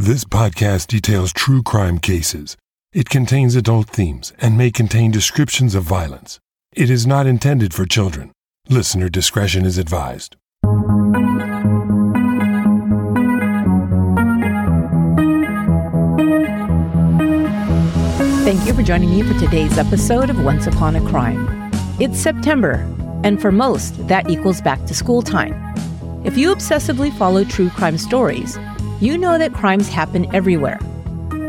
This podcast details true crime cases. It contains adult themes and may contain descriptions of violence. It is not intended for children. Listener discretion is advised. Thank you for joining me for today's episode of Once Upon a Crime. It's September, and for most, that equals back to school time. If you obsessively follow true crime stories, you know that crimes happen everywhere.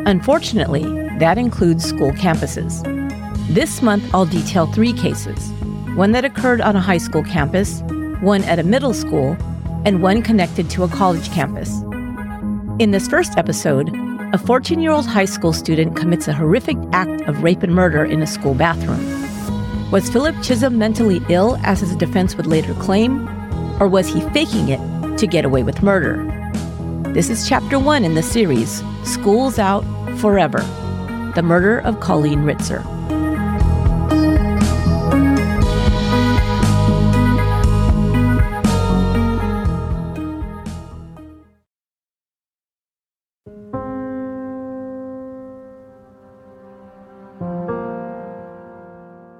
Unfortunately, that includes school campuses. This month, I'll detail three cases one that occurred on a high school campus, one at a middle school, and one connected to a college campus. In this first episode, a 14 year old high school student commits a horrific act of rape and murder in a school bathroom. Was Philip Chism mentally ill, as his defense would later claim, or was he faking it to get away with murder? This is chapter one in the series School's Out Forever The Murder of Colleen Ritzer.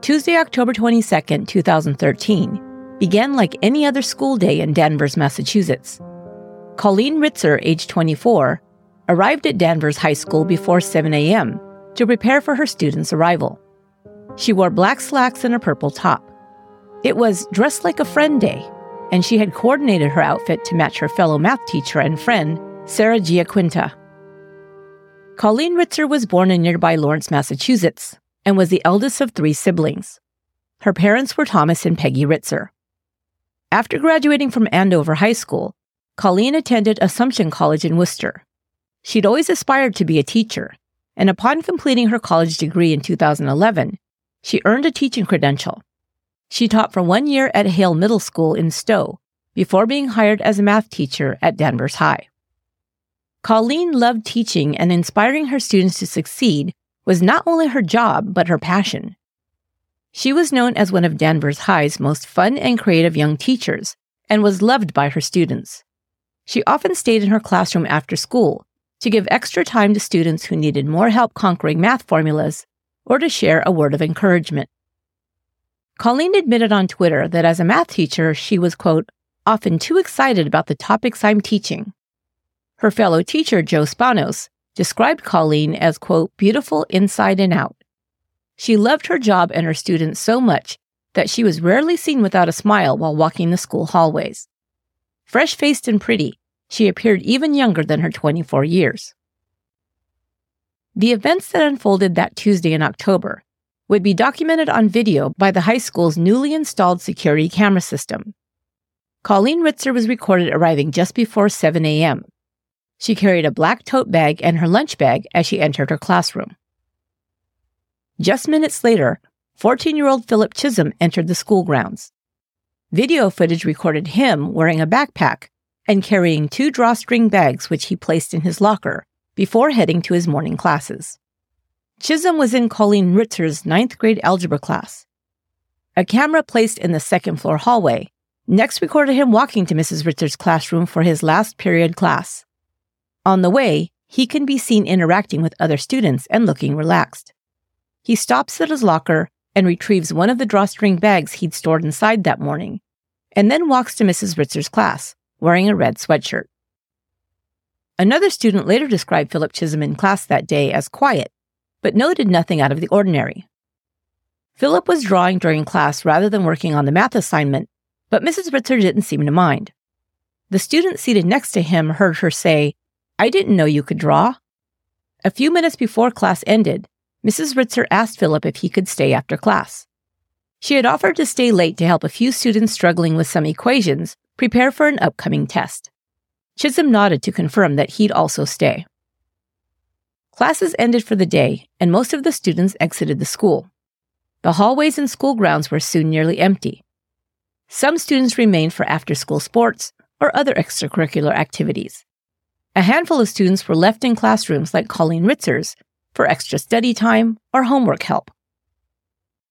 Tuesday, October 22nd, 2013, began like any other school day in Danvers, Massachusetts. Colleen Ritzer, age 24, arrived at Danvers High School before 7 a.m. to prepare for her students' arrival. She wore black slacks and a purple top. It was Dress like a friend day, and she had coordinated her outfit to match her fellow math teacher and friend, Sarah Giaquinta. Colleen Ritzer was born in nearby Lawrence, Massachusetts, and was the eldest of three siblings. Her parents were Thomas and Peggy Ritzer. After graduating from Andover High School, Colleen attended Assumption College in Worcester. She'd always aspired to be a teacher, and upon completing her college degree in 2011, she earned a teaching credential. She taught for one year at Hale Middle School in Stow before being hired as a math teacher at Danvers High. Colleen loved teaching and inspiring her students to succeed was not only her job, but her passion. She was known as one of Danvers High's most fun and creative young teachers and was loved by her students. She often stayed in her classroom after school to give extra time to students who needed more help conquering math formulas or to share a word of encouragement. Colleen admitted on Twitter that as a math teacher, she was, quote, often too excited about the topics I'm teaching. Her fellow teacher, Joe Spanos, described Colleen as, quote, beautiful inside and out. She loved her job and her students so much that she was rarely seen without a smile while walking the school hallways. Fresh faced and pretty, she appeared even younger than her 24 years. The events that unfolded that Tuesday in October would be documented on video by the high school's newly installed security camera system. Colleen Ritzer was recorded arriving just before 7 a.m. She carried a black tote bag and her lunch bag as she entered her classroom. Just minutes later, 14 year old Philip Chism entered the school grounds. Video footage recorded him wearing a backpack and carrying two drawstring bags which he placed in his locker before heading to his morning classes. Chism was in Colleen Ritzer's ninth grade algebra class. A camera placed in the second floor hallway next recorded him walking to Mrs. Ritzer's classroom for his last period class. On the way, he can be seen interacting with other students and looking relaxed. He stops at his locker and retrieves one of the drawstring bags he'd stored inside that morning, and then walks to Mrs. Ritzer's class, wearing a red sweatshirt. Another student later described Philip Chism in class that day as quiet, but noted nothing out of the ordinary. Philip was drawing during class rather than working on the math assignment, but Mrs. Ritzer didn't seem to mind. The student seated next to him heard her say, I didn't know you could draw. A few minutes before class ended, Mrs. Ritzer asked Philip if he could stay after class. She had offered to stay late to help a few students struggling with some equations prepare for an upcoming test. Chism nodded to confirm that he'd also stay. Classes ended for the day, and most of the students exited the school. The hallways and school grounds were soon nearly empty. Some students remained for after school sports or other extracurricular activities. A handful of students were left in classrooms like Colleen Ritzer's for extra study time or homework help.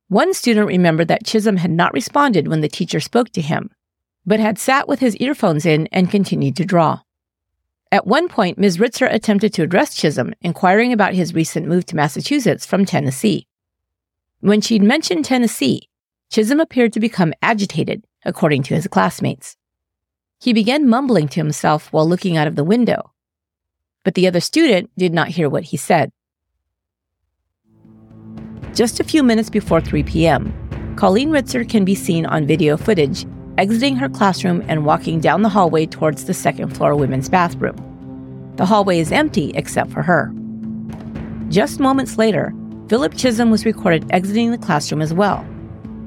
One student remembered that Chism had not responded when the teacher spoke to him, but had sat with his earphones in and continued to draw. At one point, Ms. Ritzer attempted to address Chism, inquiring about his recent move to Massachusetts from Tennessee. When she'd mentioned Tennessee, Chism appeared to become agitated, according to his classmates. He began mumbling to himself while looking out of the window, but the other student did not hear what he said. Just a few minutes before 3 p.m., Colleen Ritzer can be seen on video footage exiting her classroom and walking down the hallway towards the second floor women's bathroom. The hallway is empty except for her. Just moments later, Philip Chism was recorded exiting the classroom as well.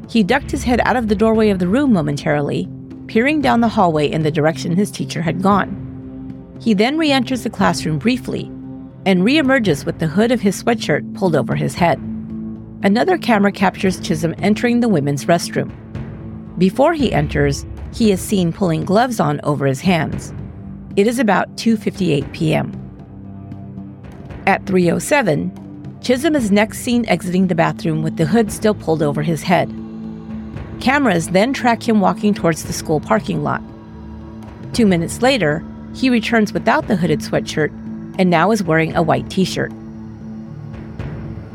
He ducked his head out of the doorway of the room momentarily, peering down the hallway in the direction his teacher had gone. He then re enters the classroom briefly and reemerges with the hood of his sweatshirt pulled over his head. Another camera captures Chism entering the women's restroom. Before he enters, he is seen pulling gloves on over his hands. It is about 2:58 p.m. At 3:07, Chism is next seen exiting the bathroom with the hood still pulled over his head. Cameras then track him walking towards the school parking lot. Two minutes later, he returns without the hooded sweatshirt and now is wearing a white t shirt.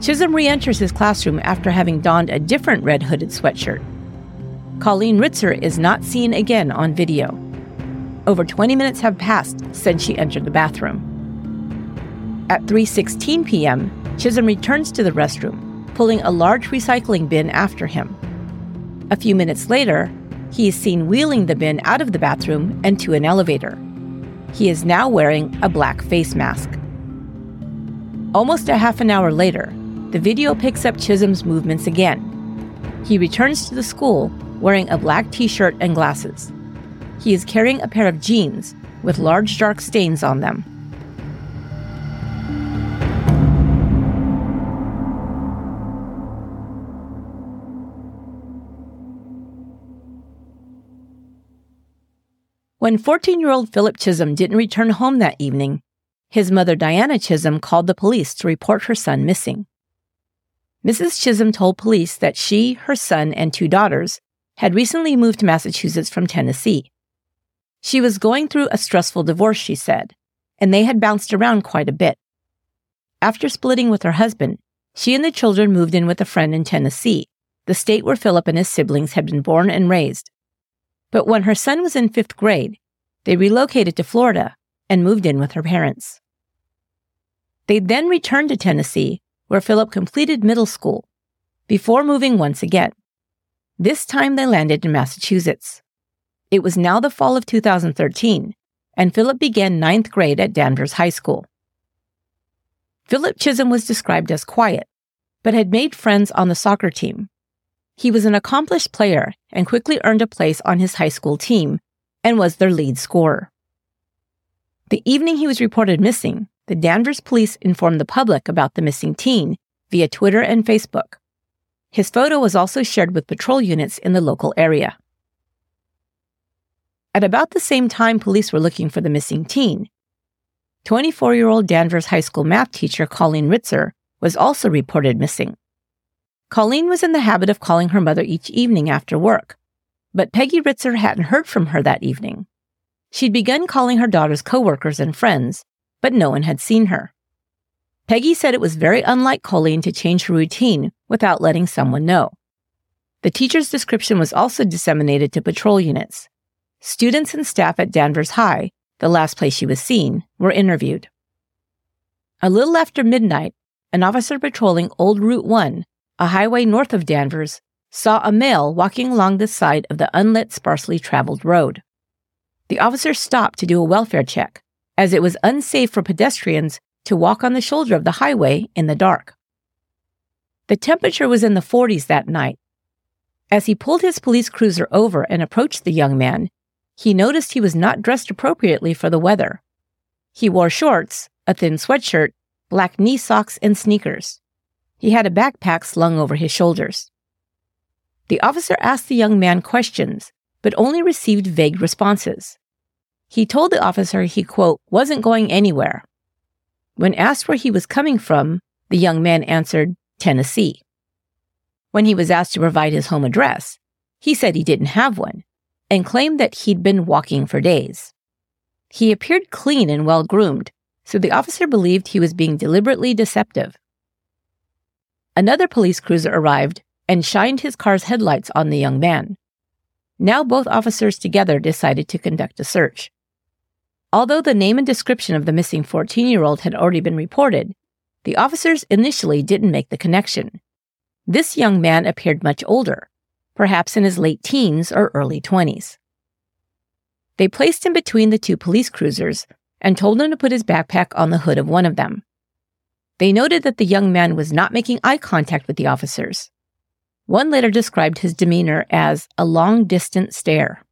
Chism re enters his classroom after having donned a different red hooded sweatshirt. Colleen Ritzer is not seen again on video. Over 20 minutes have passed since she entered the bathroom. At 3:16 p.m., Chism returns to the restroom, pulling a large recycling bin after him. A few minutes later, he is seen wheeling the bin out of the bathroom and to an elevator. He is now wearing a black face mask. Almost a half an hour later, the video picks up Chism's movements again. He returns to the school wearing a black t shirt and glasses. He is carrying a pair of jeans with large dark stains on them. When 14 year old Philip Chism didn't return home that evening, his mother Diana Chism called the police to report her son missing. Mrs. Chism told police that she, her son, and two daughters had recently moved to Massachusetts from Tennessee. She was going through a stressful divorce, she said, and they had bounced around quite a bit. After splitting with her husband, she and the children moved in with a friend in Tennessee, the state where Philip and his siblings had been born and raised. But when her son was in fifth grade, they relocated to Florida and moved in with her parents. They then returned to Tennessee, where Philip completed middle school, before moving once again. This time they landed in Massachusetts. It was now the fall of 2013, and Philip began ninth grade at Danvers High School. Philip Chism was described as quiet, but had made friends on the soccer team. He was an accomplished player and quickly earned a place on his high school team and was their lead scorer. The evening he was reported missing, the Danvers police informed the public about the missing teen via Twitter and Facebook. His photo was also shared with patrol units in the local area. At about the same time police were looking for the missing teen, 24 year old Danvers High School math teacher Colleen Ritzer was also reported missing. Colleen was in the habit of calling her mother each evening after work, but Peggy Ritzer hadn't heard from her that evening. She'd begun calling her daughter's coworkers and friends, but no one had seen her. Peggy said it was very unlike Colleen to change her routine without letting someone know. The teacher's description was also disseminated to patrol units. Students and staff at Danvers High, the last place she was seen, were interviewed. A little after midnight, an officer patrolling Old Route 1, a highway north of Danvers, saw a male walking along the side of the unlit, sparsely traveled road. The officer stopped to do a welfare check, as it was unsafe for pedestrians to walk on the shoulder of the highway in the dark. The temperature was in the 40s that night. As he pulled his police cruiser over and approached the young man, he noticed he was not dressed appropriately for the weather. He wore shorts, a thin sweatshirt, black knee socks, and sneakers. He had a backpack slung over his shoulders. The officer asked the young man questions, but only received vague responses. He told the officer he, quote, wasn't going anywhere, when asked where he was coming from, the young man answered, Tennessee. When he was asked to provide his home address, he said he didn't have one and claimed that he'd been walking for days. He appeared clean and well groomed, so the officer believed he was being deliberately deceptive. Another police cruiser arrived and shined his car's headlights on the young man. Now both officers together decided to conduct a search. Although the name and description of the missing 14 year old had already been reported, the officers initially didn't make the connection. This young man appeared much older, perhaps in his late teens or early 20s. They placed him between the two police cruisers and told him to put his backpack on the hood of one of them. They noted that the young man was not making eye contact with the officers. One later described his demeanor as a long distance stare.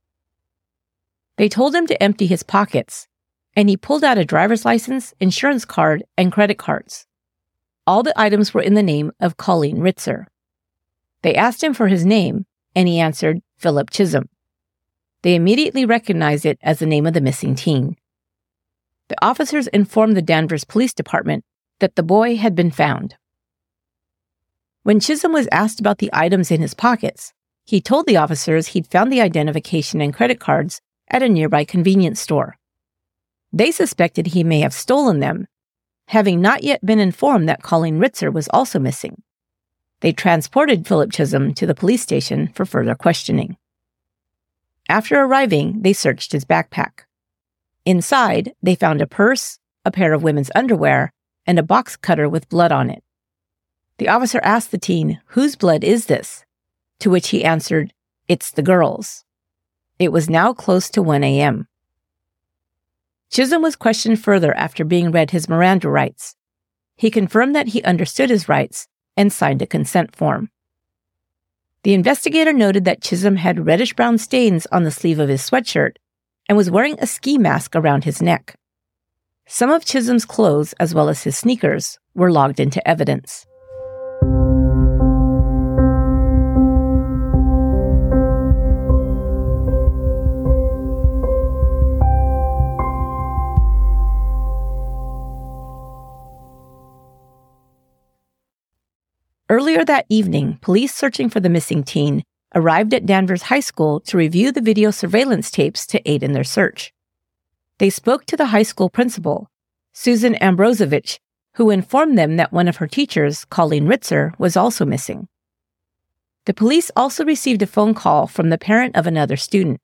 They told him to empty his pockets, and he pulled out a driver's license, insurance card, and credit cards. All the items were in the name of Colleen Ritzer. They asked him for his name, and he answered Philip Chism. They immediately recognized it as the name of the missing teen. The officers informed the Danvers Police Department that the boy had been found. When Chism was asked about the items in his pockets, he told the officers he'd found the identification and credit cards at a nearby convenience store. They suspected he may have stolen them, having not yet been informed that Colleen Ritzer was also missing. They transported Philip Chism to the police station for further questioning. After arriving, they searched his backpack. Inside, they found a purse, a pair of women's underwear, and a box cutter with blood on it. The officer asked the teen, Whose blood is this? To which he answered, It's the girl's. It was now close to 1 a.m. Chism was questioned further after being read his Miranda rights. He confirmed that he understood his rights and signed a consent form. The investigator noted that Chism had reddish brown stains on the sleeve of his sweatshirt and was wearing a ski mask around his neck. Some of Chism's clothes, as well as his sneakers, were logged into evidence. Earlier that evening, police searching for the missing teen arrived at Danvers High School to review the video surveillance tapes to aid in their search. They spoke to the high school principal, Susan Ambrozavitch, who informed them that one of her teachers, Colleen Ritzer, was also missing. The police also received a phone call from the parent of another student.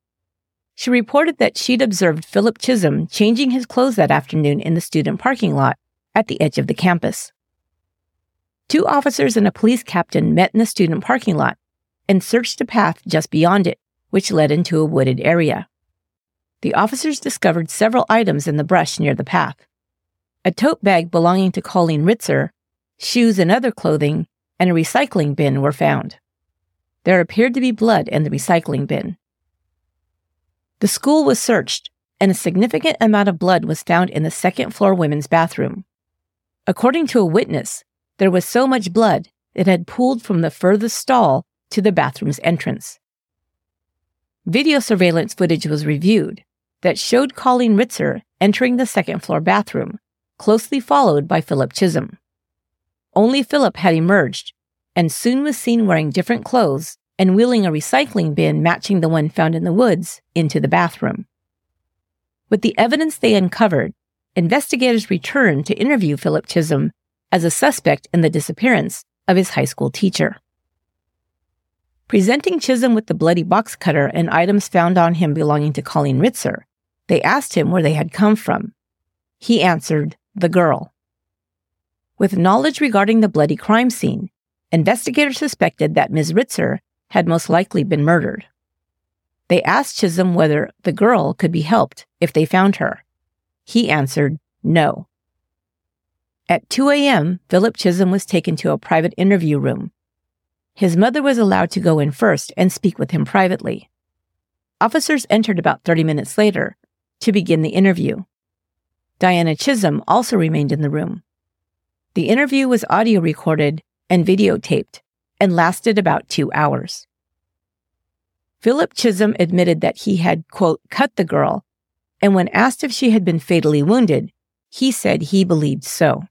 She reported that she'd observed Philip Chism changing his clothes that afternoon in the student parking lot at the edge of the campus. Two officers and a police captain met in the student parking lot and searched a path just beyond it, which led into a wooded area. The officers discovered several items in the brush near the path. A tote bag belonging to Colleen Ritzer, shoes and other clothing, and a recycling bin were found. There appeared to be blood in the recycling bin. The school was searched, and a significant amount of blood was found in the second floor women's bathroom. According to a witness, there was so much blood it had pooled from the furthest stall to the bathroom's entrance. Video surveillance footage was reviewed that showed Colleen Ritzer entering the second floor bathroom, closely followed by Philip Chism. Only Philip had emerged and soon was seen wearing different clothes and wheeling a recycling bin matching the one found in the woods into the bathroom. With the evidence they uncovered, investigators returned to interview Philip Chism as a suspect in the disappearance of his high school teacher. Presenting Chism with the bloody box cutter and items found on him belonging to Colleen Ritzer, they asked him where they had come from. He answered, the girl. With knowledge regarding the bloody crime scene, investigators suspected that Ms. Ritzer had most likely been murdered. They asked Chism whether the girl could be helped if they found her. He answered, no. At 2 a.m., Philip Chism was taken to a private interview room. His mother was allowed to go in first and speak with him privately. Officers entered about 30 minutes later to begin the interview. Diana Chism also remained in the room. The interview was audio recorded and videotaped and lasted about two hours. Philip Chism admitted that he had, quote, cut the girl, and when asked if she had been fatally wounded, he said he believed so.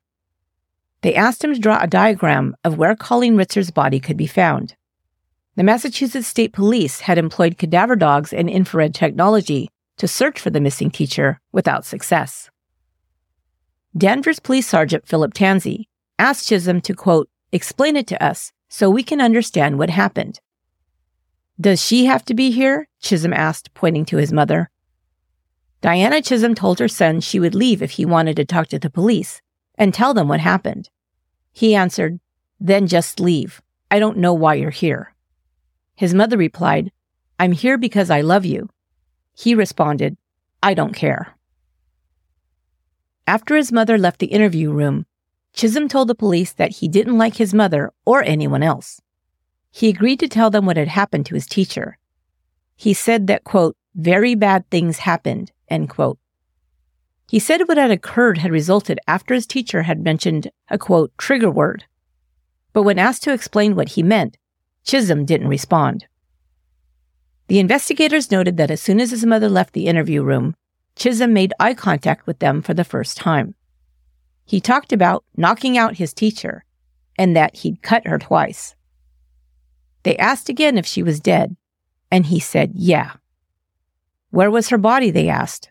They asked him to draw a diagram of where Colleen Ritzer's body could be found. The Massachusetts State Police had employed cadaver dogs and infrared technology to search for the missing teacher without success. Danvers Police Sergeant Philip Tanzi asked Chism to, quote, explain it to us so we can understand what happened. Does she have to be here? Chism asked, pointing to his mother. Diana Chism told her son she would leave if he wanted to talk to the police and tell them what happened. He answered, Then just leave. I don't know why you're here. His mother replied, I'm here because I love you. He responded, I don't care. After his mother left the interview room, Chism told the police that he didn't like his mother or anyone else. He agreed to tell them what had happened to his teacher. He said that, quote, very bad things happened, end quote. He said what had occurred had resulted after his teacher had mentioned a, quote, trigger word. But when asked to explain what he meant, Chism didn't respond. The investigators noted that as soon as his mother left the interview room, Chism made eye contact with them for the first time. He talked about knocking out his teacher and that he'd cut her twice. They asked again if she was dead, and he said, yeah. Where was her body? They asked.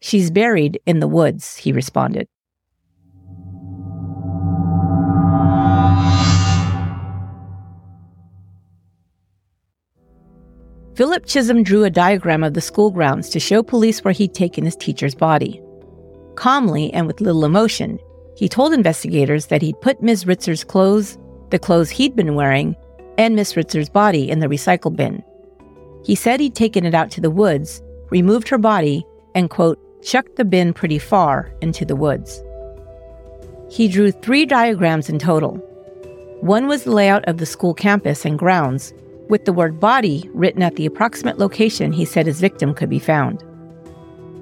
She's buried in the woods, he responded. Philip Chism drew a diagram of the school grounds to show police where he'd taken his teacher's body. Calmly and with little emotion, he told investigators that he'd put Ms. Ritzer's clothes, the clothes he'd been wearing, and Miss Ritzer's body in the recycle bin. He said he'd taken it out to the woods, removed her body, and, quote, chucked the bin pretty far into the woods. He drew three diagrams in total. One was the layout of the school campus and grounds, with the word body written at the approximate location he said his victim could be found.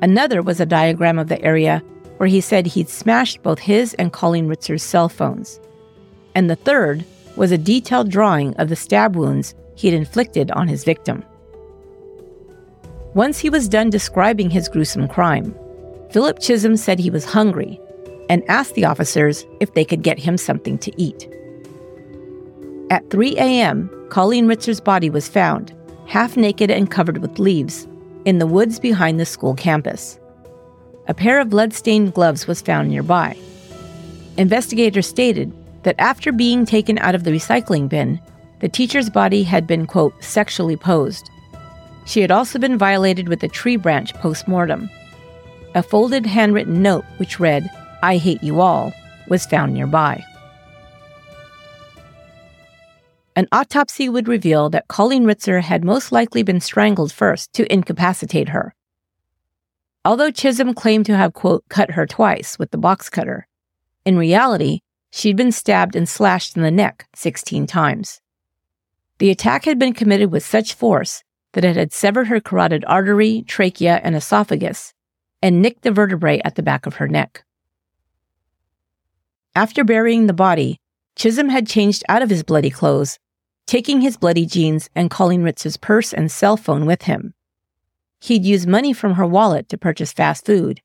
Another was a diagram of the area where he said he'd smashed both his and Colleen Ritzer's cell phones. And the third was a detailed drawing of the stab wounds he'd inflicted on his victim. Once he was done describing his gruesome crime, Philip Chism said he was hungry and asked the officers if they could get him something to eat. At 3 a.m., Colleen Ritzer's body was found, half naked and covered with leaves, in the woods behind the school campus. A pair of blood-stained gloves was found nearby. Investigators stated that after being taken out of the recycling bin, the teacher's body had been, quote, sexually posed. She had also been violated with a tree branch post mortem. A folded handwritten note which read, I hate you all, was found nearby. An autopsy would reveal that Colleen Ritzer had most likely been strangled first to incapacitate her. Although Chism claimed to have, quote, cut her twice with the box cutter, in reality, she'd been stabbed and slashed in the neck 16 times. The attack had been committed with such force that it had severed her carotid artery, trachea, and esophagus, and nicked the vertebrae at the back of her neck. After burying the body, Chism had changed out of his bloody clothes, taking his bloody jeans and Colleen Ritz's purse and cell phone with him. He'd used money from her wallet to purchase fast food,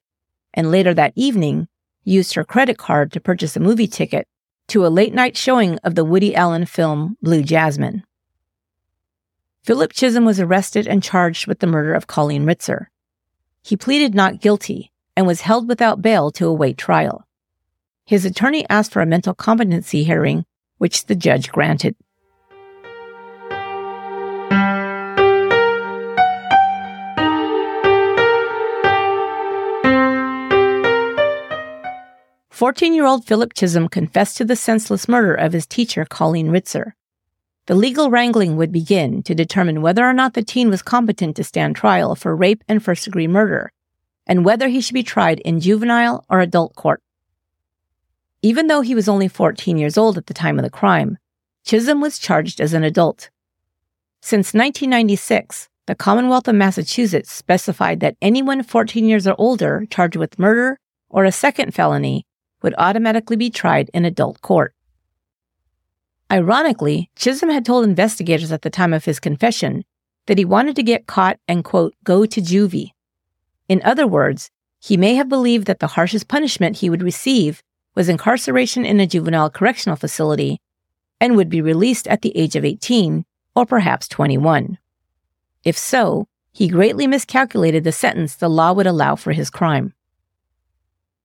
and later that evening, used her credit card to purchase a movie ticket to a late night showing of the Woody Allen film Blue Jasmine. Philip Chism was arrested and charged with the murder of Colleen Ritzer. He pleaded not guilty and was held without bail to await trial. His attorney asked for a mental competency hearing, which the judge granted. 14 year old Philip Chism confessed to the senseless murder of his teacher, Colleen Ritzer. The legal wrangling would begin to determine whether or not the teen was competent to stand trial for rape and first degree murder, and whether he should be tried in juvenile or adult court. Even though he was only 14 years old at the time of the crime, Chism was charged as an adult. Since 1996, the Commonwealth of Massachusetts specified that anyone 14 years or older charged with murder or a second felony would automatically be tried in adult court. Ironically, Chism had told investigators at the time of his confession that he wanted to get caught and, quote, go to juvie. In other words, he may have believed that the harshest punishment he would receive was incarceration in a juvenile correctional facility and would be released at the age of 18 or perhaps 21. If so, he greatly miscalculated the sentence the law would allow for his crime.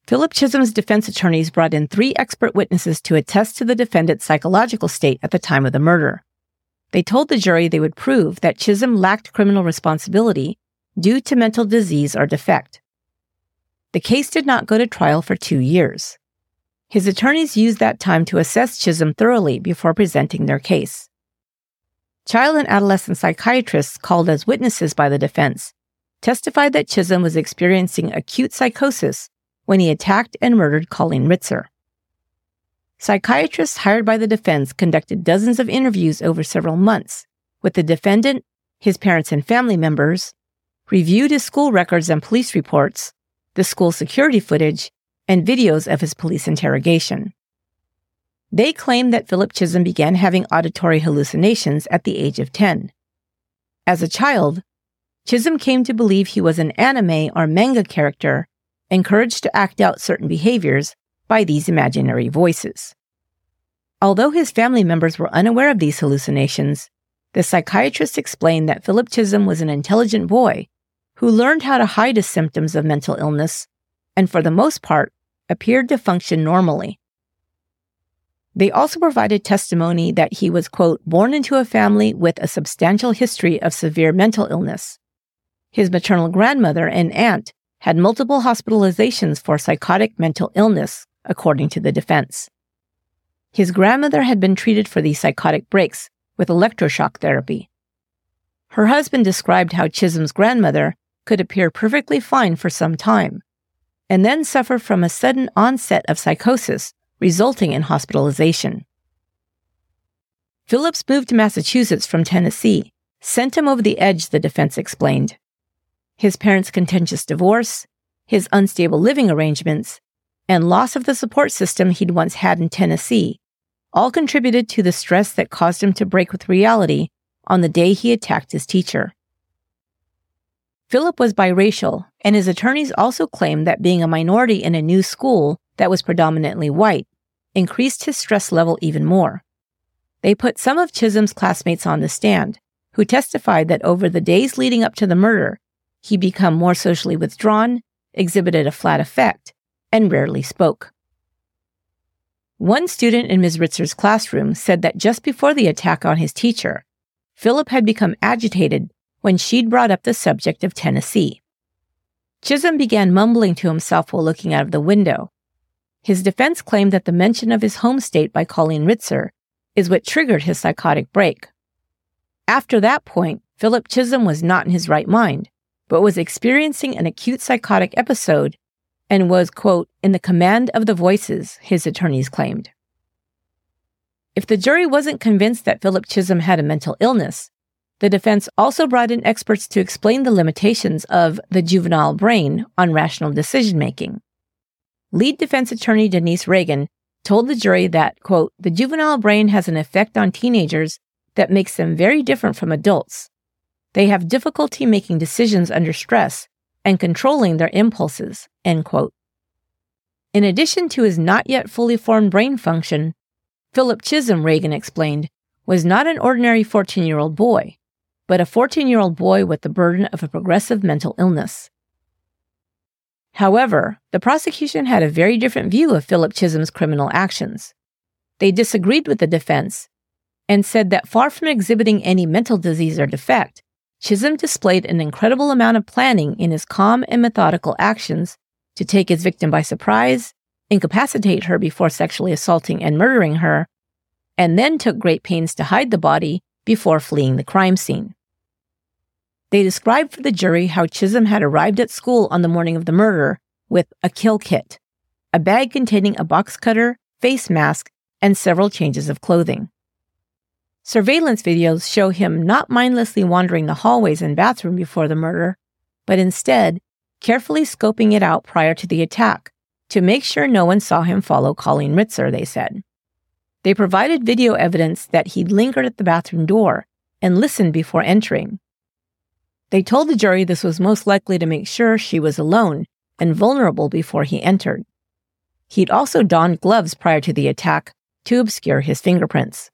Philip Chism's defense attorneys brought in three expert witnesses to attest to the defendant's psychological state at the time of the murder. They told the jury they would prove that Chism lacked criminal responsibility due to mental disease or defect. The case did not go to trial for two years. His attorneys used that time to assess Chism thoroughly before presenting their case. Child and adolescent psychiatrists called as witnesses by the defense testified that Chism was experiencing acute psychosis when he attacked and murdered Colleen Ritzer. Psychiatrists hired by the defense conducted dozens of interviews over several months with the defendant, his parents and family members, reviewed his school records and police reports, the school security footage, and videos of his police interrogation. They claim that Philip Chism began having auditory hallucinations at the age of 10. As a child, Chism came to believe he was an anime or manga character, encouraged to act out certain behaviors by these imaginary voices. Although his family members were unaware of these hallucinations, the psychiatrist explained that Philip Chism was an intelligent boy who learned how to hide his symptoms of mental illness and, for the most part, appeared to function normally. They also provided testimony that he was, quote, born into a family with a substantial history of severe mental illness. His maternal grandmother and aunt had multiple hospitalizations for psychotic mental illness, according to the defense. His grandmother had been treated for these psychotic breaks with electroshock therapy. Her husband described how Chism's grandmother could appear perfectly fine for some time, and then suffer from a sudden onset of psychosis resulting in hospitalization. Phillips moved to Massachusetts from Tennessee, sent him over the edge, the defense explained. His parents' contentious divorce, his unstable living arrangements, and loss of the support system he'd once had in Tennessee all contributed to the stress that caused him to break with reality on the day he attacked his teacher. Philip was biracial, and his attorneys also claimed that being a minority in a new school that was predominantly white increased his stress level even more. They put some of Chism's classmates on the stand, who testified that over the days leading up to the murder, he became more socially withdrawn, exhibited a flat affect, and rarely spoke. One student in Ms. Ritzer's classroom said that just before the attack on his teacher, Philip had become agitated when she'd brought up the subject of Tennessee. Chism began mumbling to himself while looking out of the window, his defense claimed that the mention of his home state by Colleen Ritzer is what triggered his psychotic break. After that point, Philip Chism was not in his right mind, but was experiencing an acute psychotic episode and was, quote, in the command of the voices, his attorneys claimed. If the jury wasn't convinced that Philip Chism had a mental illness, the defense also brought in experts to explain the limitations of the juvenile brain on rational decision making lead defense attorney Denise Regan told the jury that, quote, the juvenile brain has an effect on teenagers that makes them very different from adults. They have difficulty making decisions under stress and controlling their impulses, end quote. In addition to his not yet fully formed brain function, Philip Chism, Regan explained, was not an ordinary 14 year old boy, but a 14 year old boy with the burden of a progressive mental illness. However, the prosecution had a very different view of Philip Chism's criminal actions. They disagreed with the defense and said that far from exhibiting any mental disease or defect, Chism displayed an incredible amount of planning in his calm and methodical actions to take his victim by surprise, incapacitate her before sexually assaulting and murdering her, and then took great pains to hide the body before fleeing the crime scene. They described for the jury how Chism had arrived at school on the morning of the murder with a kill kit, a bag containing a box cutter, face mask, and several changes of clothing. Surveillance videos show him not mindlessly wandering the hallways and bathroom before the murder, but instead carefully scoping it out prior to the attack to make sure no one saw him follow Colleen Ritzer, they said. They provided video evidence that he'd lingered at the bathroom door and listened before entering, they told the jury this was most likely to make sure she was alone and vulnerable before he entered. He'd also donned gloves prior to the attack to obscure his fingerprints.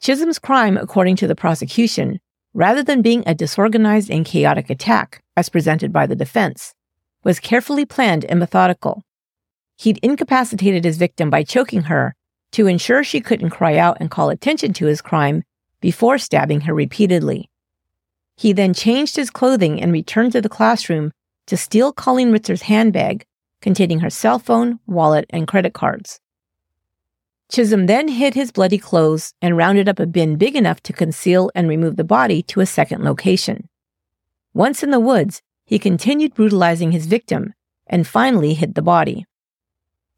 Chism's crime, according to the prosecution, rather than being a disorganized and chaotic attack, as presented by the defense, was carefully planned and methodical. He'd incapacitated his victim by choking her to ensure she couldn't cry out and call attention to his crime before stabbing her repeatedly. He then changed his clothing and returned to the classroom to steal Colleen Ritzer's handbag containing her cell phone, wallet, and credit cards. Chism then hid his bloody clothes and rounded up a bin big enough to conceal and remove the body to a second location. Once in the woods, he continued brutalizing his victim and finally hid the body.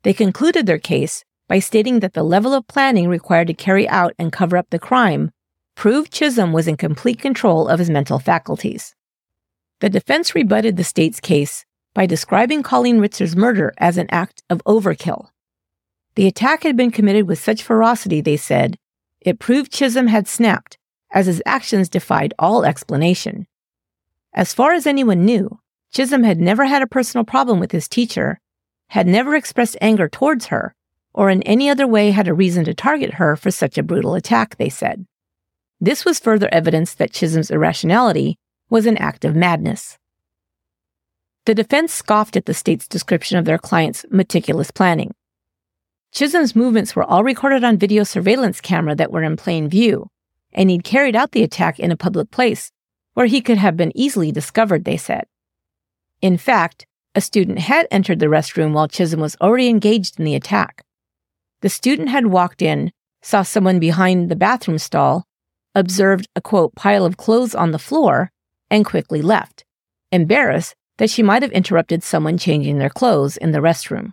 They concluded their case by stating that the level of planning required to carry out and cover up the crime proved Chism was in complete control of his mental faculties. The defense rebutted the state's case by describing Colleen Ritzer's murder as an act of overkill. The attack had been committed with such ferocity, they said, it proved Chism had snapped, as his actions defied all explanation. As far as anyone knew, Chism had never had a personal problem with his teacher, had never expressed anger towards her, or in any other way had a reason to target her for such a brutal attack, they said. This was further evidence that Chism's irrationality was an act of madness. The defense scoffed at the state's description of their client's meticulous planning. Chism's movements were all recorded on video surveillance camera that were in plain view, and he'd carried out the attack in a public place where he could have been easily discovered, they said. In fact, a student had entered the restroom while Chism was already engaged in the attack. The student had walked in, saw someone behind the bathroom stall, observed a quote pile of clothes on the floor, and quickly left, embarrassed that she might have interrupted someone changing their clothes in the restroom.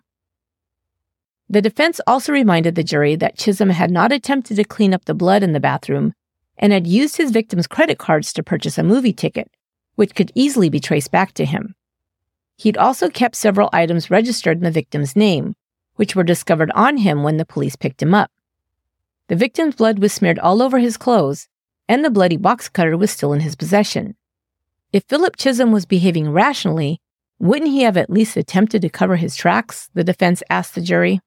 The defense also reminded the jury that Chism had not attempted to clean up the blood in the bathroom and had used his victim's credit cards to purchase a movie ticket, which could easily be traced back to him. He'd also kept several items registered in the victim's name, which were discovered on him when the police picked him up. The victim's blood was smeared all over his clothes, and the bloody box cutter was still in his possession. If Philip Chism was behaving rationally, wouldn't he have at least attempted to cover his tracks? The defense asked the jury.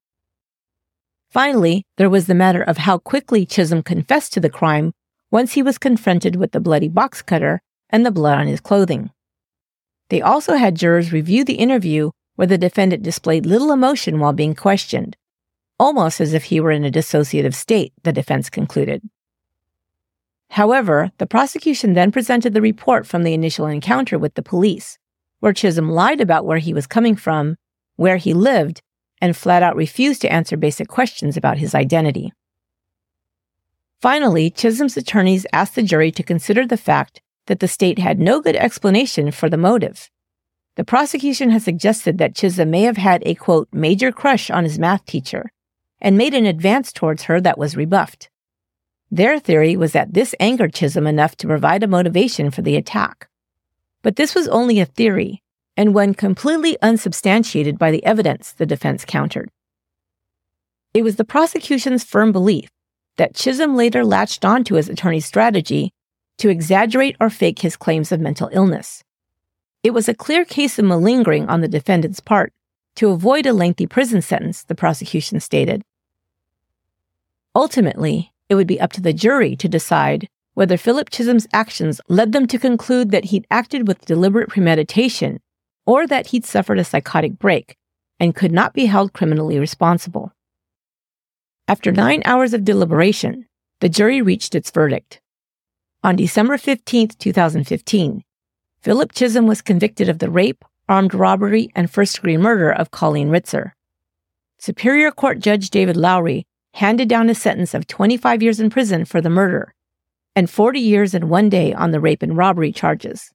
Finally, there was the matter of how quickly Chism confessed to the crime once he was confronted with the bloody box cutter and the blood on his clothing. They also had jurors review the interview where the defendant displayed little emotion while being questioned, almost as if he were in a dissociative state, the defense concluded. However, the prosecution then presented the report from the initial encounter with the police, where Chism lied about where he was coming from, where he lived, and flat out refused to answer basic questions about his identity. Finally, Chism's attorneys asked the jury to consider the fact that the state had no good explanation for the motive. The prosecution has suggested that Chism may have had a quote, major crush on his math teacher and made an advance towards her that was rebuffed. Their theory was that this angered Chism enough to provide a motivation for the attack. But this was only a theory, and one completely unsubstantiated by the evidence, the defense countered. It was the prosecution's firm belief that Chism later latched onto his attorney's strategy to exaggerate or fake his claims of mental illness. It was a clear case of malingering on the defendant's part to avoid a lengthy prison sentence, the prosecution stated. Ultimately, it would be up to the jury to decide whether Philip Chism's actions led them to conclude that he'd acted with deliberate premeditation or that he'd suffered a psychotic break and could not be held criminally responsible. After nine hours of deliberation, the jury reached its verdict. On December 15, 2015, Philip Chism was convicted of the rape, armed robbery, and first degree murder of Colleen Ritzer. Superior Court Judge David Lowy handed down a sentence of 25 years in prison for the murder and 40 years and one day on the rape and robbery charges.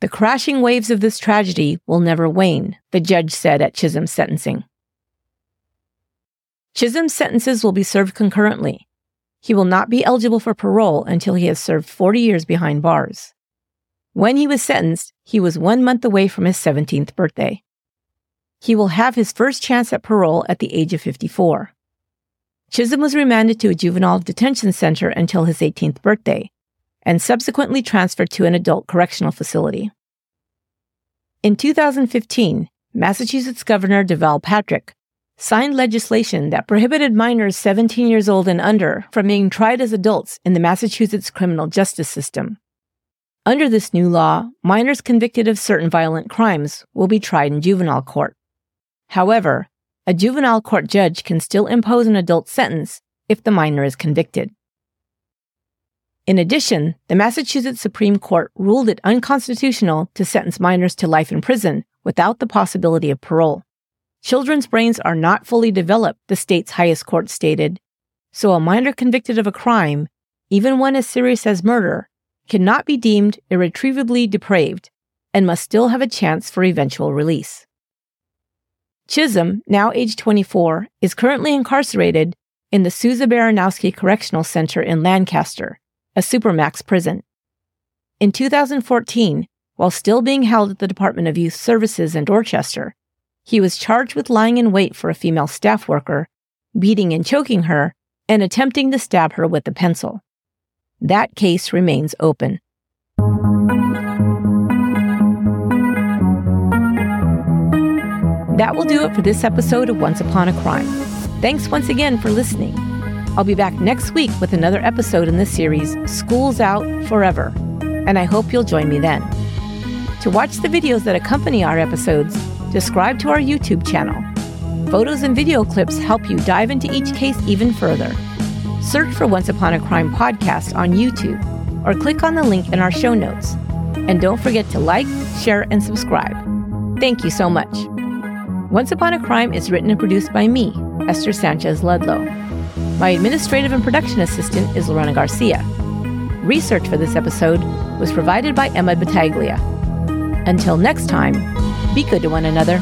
The crashing waves of this tragedy will never wane, the judge said at Chism's sentencing. Chism's sentences will be served concurrently. He will not be eligible for parole until he has served 40 years behind bars. When he was sentenced, he was one month away from his 17th birthday. He will have his first chance at parole at the age of 54. Chism was remanded to a juvenile detention center until his 18th birthday and subsequently transferred to an adult correctional facility. In 2015, Massachusetts Governor Deval Patrick signed legislation that prohibited minors 17 years old and under from being tried as adults in the Massachusetts criminal justice system. Under this new law, minors convicted of certain violent crimes will be tried in juvenile court. However, a juvenile court judge can still impose an adult sentence if the minor is convicted. In addition, the Massachusetts Supreme Court ruled it unconstitutional to sentence minors to life in prison without the possibility of parole. Children's brains are not fully developed, the state's highest court stated, so a minor convicted of a crime, even one as serious as murder, cannot be deemed irretrievably depraved and must still have a chance for eventual release. Chism, now age 24, is currently incarcerated in the Souza Baranowski Correctional Center in Lancaster, a supermax prison. In 2014, while still being held at the Department of Youth Services in Dorchester, he was charged with lying in wait for a female staff worker, beating and choking her, and attempting to stab her with a pencil. That case remains open. That will do it for this episode of Once Upon a Crime. Thanks once again for listening. I'll be back next week with another episode in the series School's Out Forever, and I hope you'll join me then. To watch the videos that accompany our episodes, subscribe to our YouTube channel. Photos and video clips help you dive into each case even further. Search for Once Upon a Crime podcast on YouTube or click on the link in our show notes. And don't forget to like, share, and subscribe. Thank you so much. Once Upon a Crime is written and produced by me, Esther Sanchez Ludlow. My administrative and production assistant is Lorena Garcia. Research for this episode was provided by Emma Battaglia. Until next time, be good to one another.